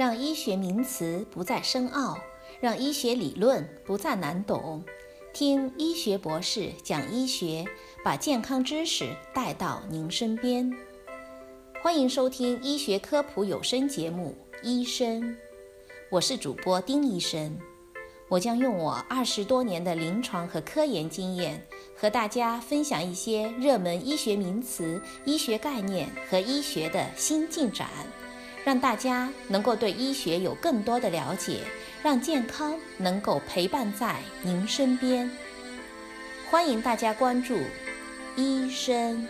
让医学名词不再深奥，让医学理论不再难懂。听医学博士讲医学，把健康知识带到您身边。欢迎收听医学科普有声节目《医生》，我是主播丁医生。我将用我二十多年的临床和科研经验，和大家分享一些热门医学名词、医学概念和医学的新进展，让大家能够对医学有更多的了解，让健康能够陪伴在您身边。欢迎大家关注医生。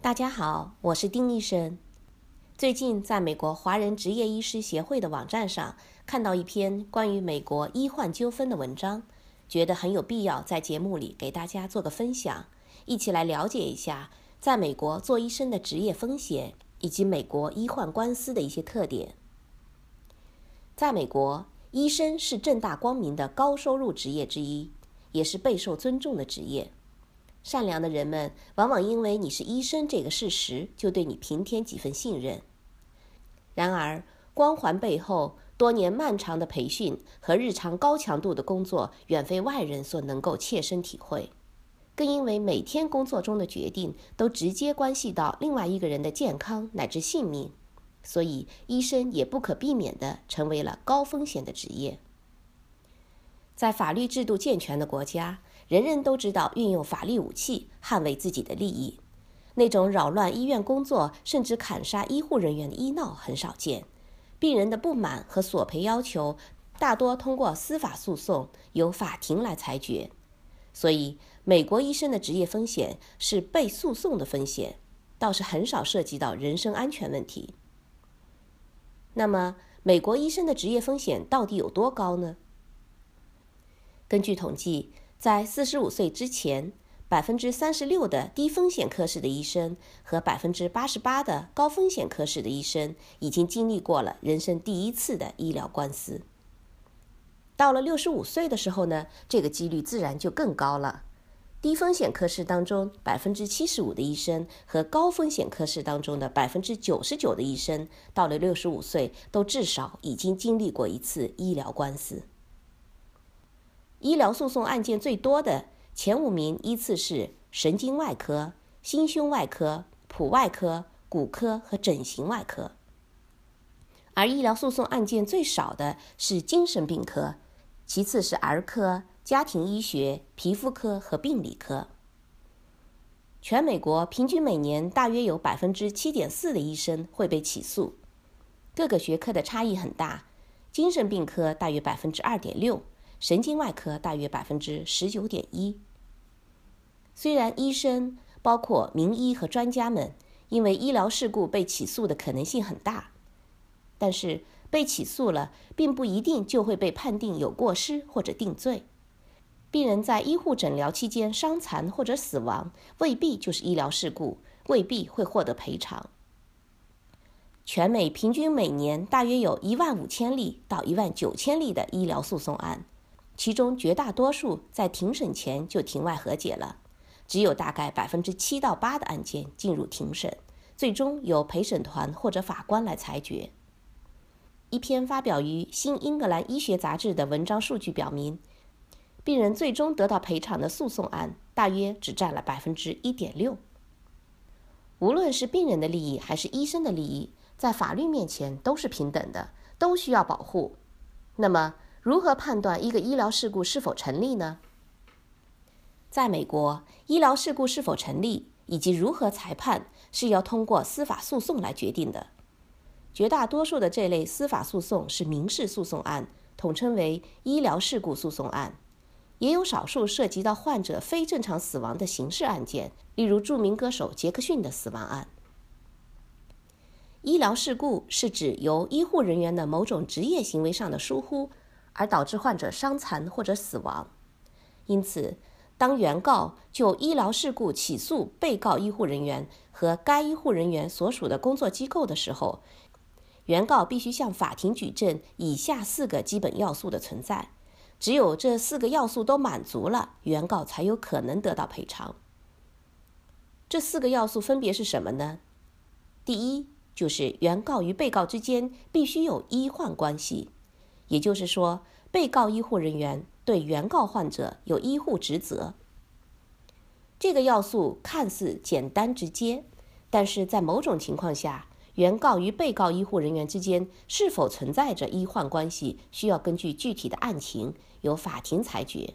大家好，我是丁医生。最近在美国华人职业医师协会的网站上看到一篇关于美国医患纠纷的文章，觉得很有必要在节目里给大家做个分享，一起来了解一下在美国做医生的职业风险以及美国医患官司的一些特点。在美国，医生是正大光明的高收入职业之一，也是备受尊重的职业。善良的人们往往因为你是医生这个事实，就对你平添几分信任。然而，光环背后多年漫长的培训和日常高强度的工作，远非外人所能够切身体会。更因为每天工作中的决定都直接关系到另外一个人的健康乃至性命，所以医生也不可避免地成为了高风险的职业。在法律制度健全的国家。人人都知道运用法律武器捍卫自己的利益，那种扰乱医院工作甚至砍杀医护人员的医闹很少见。病人的不满和索赔要求大多通过司法诉讼由法庭来裁决。所以，美国医生的职业风险是被诉讼的风险，倒是很少涉及到人身安全问题。那么，美国医生的职业风险到底有多高呢？根据统计。在四十五岁之前，百分之三十六的低风险科室的医生和百分之八十八的高风险科室的医生已经经历过了人生第一次的医疗官司。到了六十五岁的时候呢，这个几率自然就更高了。低风险科室当中百分之七十五的医生和高风险科室当中的百分之九十九的医生，到了六十五岁都至少已经经历过一次医疗官司。医疗诉讼案件最多的前五名依次是神经外科、心胸外科、普外科、骨科和整形外科，而医疗诉讼案件最少的是精神病科，其次是儿科、家庭医学、皮肤科和病理科。全美国平均每年大约有百分之七点四的医生会被起诉，各个学科的差异很大，精神病科大约百分之二点六。神经外科大约百分之十九点一。虽然医生，包括名医和专家们，因为医疗事故被起诉的可能性很大，但是被起诉了，并不一定就会被判定有过失或者定罪。病人在医护诊疗期间伤残或者死亡，未必就是医疗事故，未必会获得赔偿。全美平均每年大约有一万五千例到一万九千例的医疗诉讼案。其中绝大多数在庭审前就庭外和解了，只有大概百分之七到八的案件进入庭审，最终由陪审团或者法官来裁决。一篇发表于《新英格兰医学杂志》的文章数据表明，病人最终得到赔偿的诉讼案大约只占了百分之一点六。无论是病人的利益还是医生的利益，在法律面前都是平等的，都需要保护。那么，如何判断一个医疗事故是否成立呢？在美国，医疗事故是否成立以及如何裁判是要通过司法诉讼来决定的。绝大多数的这类司法诉讼是民事诉讼案，统称为医疗事故诉讼案。也有少数涉及到患者非正常死亡的刑事案件，例如著名歌手杰克逊的死亡案。医疗事故是指由医护人员的某种职业行为上的疏忽。而导致患者伤残或者死亡，因此，当原告就医疗事故起诉被告医护人员和该医护人员所属的工作机构的时候，原告必须向法庭举证以下四个基本要素的存在，只有这四个要素都满足了，原告才有可能得到赔偿。这四个要素分别是什么呢？第一，就是原告与被告之间必须有医患关系，也就是说，被告医护人员对原告患者有医护职责。这个要素看似简单直接，但是在某种情况下，原告与被告医护人员之间是否存在着医患关系，需要根据具体的案情由法庭裁决。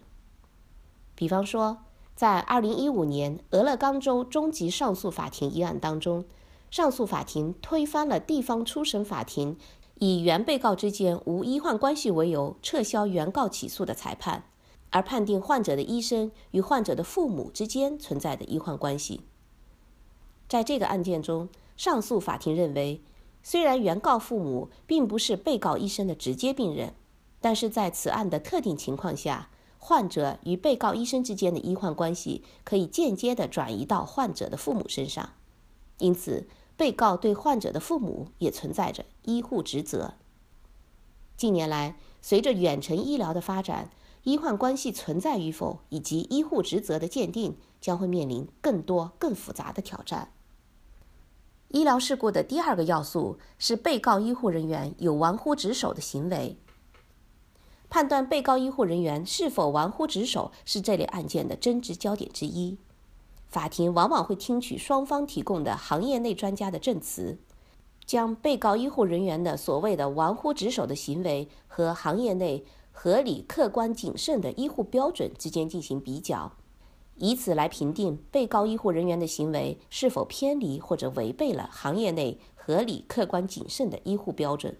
比方说，在2015年俄勒冈州中级上诉法庭一案当中，上诉法庭推翻了地方初审法庭以原被告之间无医患关系为由撤销原告起诉的裁判，而判定患者的医生与患者的父母之间存在的医患关系。在这个案件中，上诉法庭认为，虽然原告父母并不是被告医生的直接病人，但是在此案的特定情况下，患者与被告医生之间的医患关系可以间接地转移到患者的父母身上，因此，被告对患者的父母也存在着医护职责。近年来，随着远程医疗的发展，医患关系存在与否以及医护职责的鉴定将会面临更多更复杂的挑战。医疗事故的第二个要素是被告医护人员有玩忽职守的行为。判断被告医护人员是否玩忽职守是这类案件的争执焦点之一。法庭往往会听取双方提供的行业内专家的证词，将被告医护人员的所谓的玩忽职守的行为和行业内合理、客观、谨慎的医护标准之间进行比较。以此来评定被告医护人员的行为是否偏离或者违背了行业内合理、客观、谨慎的医护标准。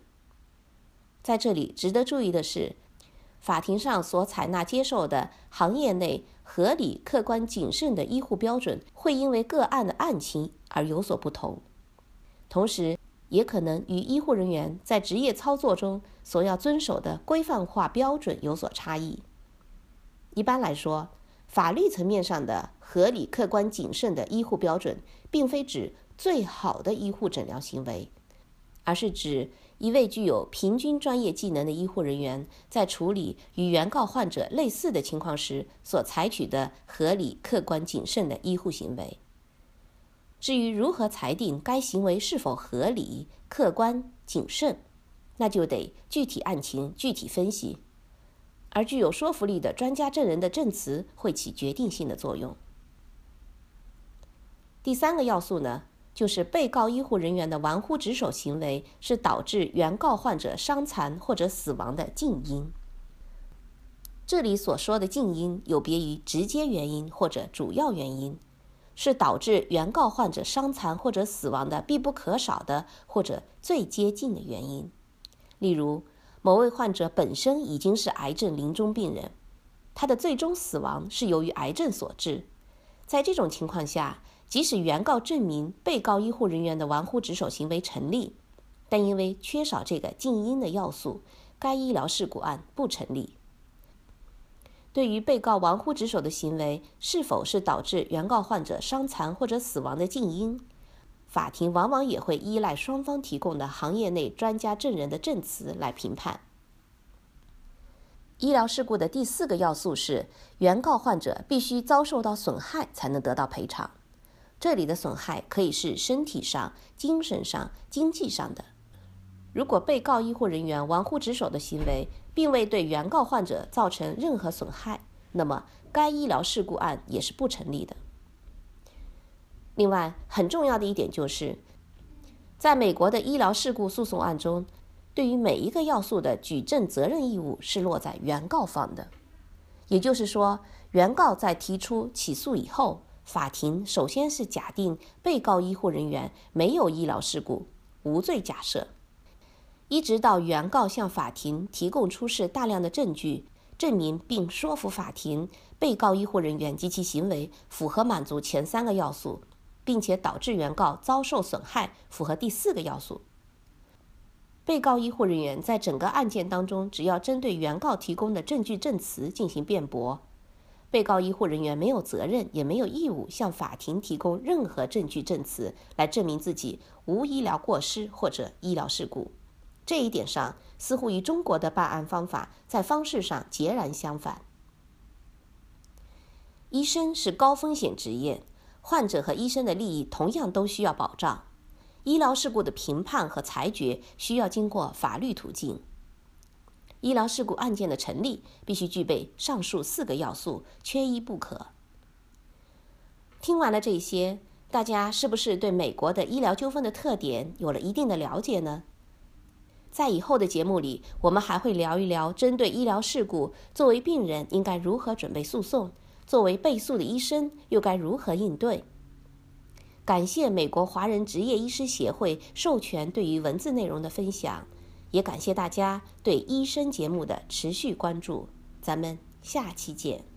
在这里值得注意的是，法庭上所采纳接受的行业内合理、客观、谨慎的医护标准会因为个案的案情而有所不同，同时也可能与医护人员在职业操作中所要遵守的规范化标准有所差异。一般来说，法律层面上的合理、客观、谨慎的医护标准，并非指最好的医护诊疗行为，而是指一位具有平均专业技能的医护人员在处理与原告患者类似的情况时所采取的合理、客观、谨慎的医护行为。至于如何裁定该行为是否合理、客观、谨慎，那就得具体案情具体分析。而具有说服力的专家证人的证词会起决定性的作用。第三个要素呢，就是被告医护人员的玩忽职守行为是导致原告患者伤残或者死亡的近因。这里所说的近因有别于直接原因或者主要原因，是导致原告患者伤残或者死亡的必不可少的或者最接近的原因，例如。某位患者本身已经是癌症临终病人，他的最终死亡是由于癌症所致。在这种情况下，即使原告证明被告医护人员的玩忽职守行为成立，但因为缺少这个近因的要素，该医疗事故案不成立。对于被告玩忽职守的行为是否是导致原告患者伤残或者死亡的近因？法庭往往也会依赖双方提供的行业内专家证人的证词来评判。医疗事故的第四个要素是，原告患者必须遭受到损害才能得到赔偿。这里的损害可以是身体上、精神上、经济上的。如果被告医护人员玩忽职守的行为并未对原告患者造成任何损害，那么该医疗事故案也是不成立的。另外，很重要的一点就是，在美国的医疗事故诉讼案中，对于每一个要素的举证责任义务是落在原告方的。也就是说，原告在提出起诉以后，法庭首先是假定被告医护人员没有医疗事故，无罪假设，一直到原告向法庭提供出示大量的证据，证明并说服法庭被告医护人员及其行为符合满足前三个要素。并且导致原告遭受损害，符合第四个要素。被告医护人员在整个案件当中，只要针对原告提供的证据证词进行辩驳，被告医护人员没有责任，也没有义务向法庭提供任何证据证词来证明自己无医疗过失或者医疗事故。这一点上似乎与中国的办案方法在方式上截然相反。医生是高风险职业，患者和医生的利益同样都需要保障。医疗事故的评判和裁决需要经过法律途径。医疗事故案件的成立必须具备上述四个要素，缺一不可。听完了这些，大家是不是对美国的医疗纠纷的特点有了一定的了解呢？在以后的节目里，我们还会聊一聊针对医疗事故，作为病人应该如何准备诉讼，作为被诉的医生又该如何应对。感谢美国华人执业医师协会授权对于文字内容的分享。也感谢大家对医生节目的持续关注，咱们下期见。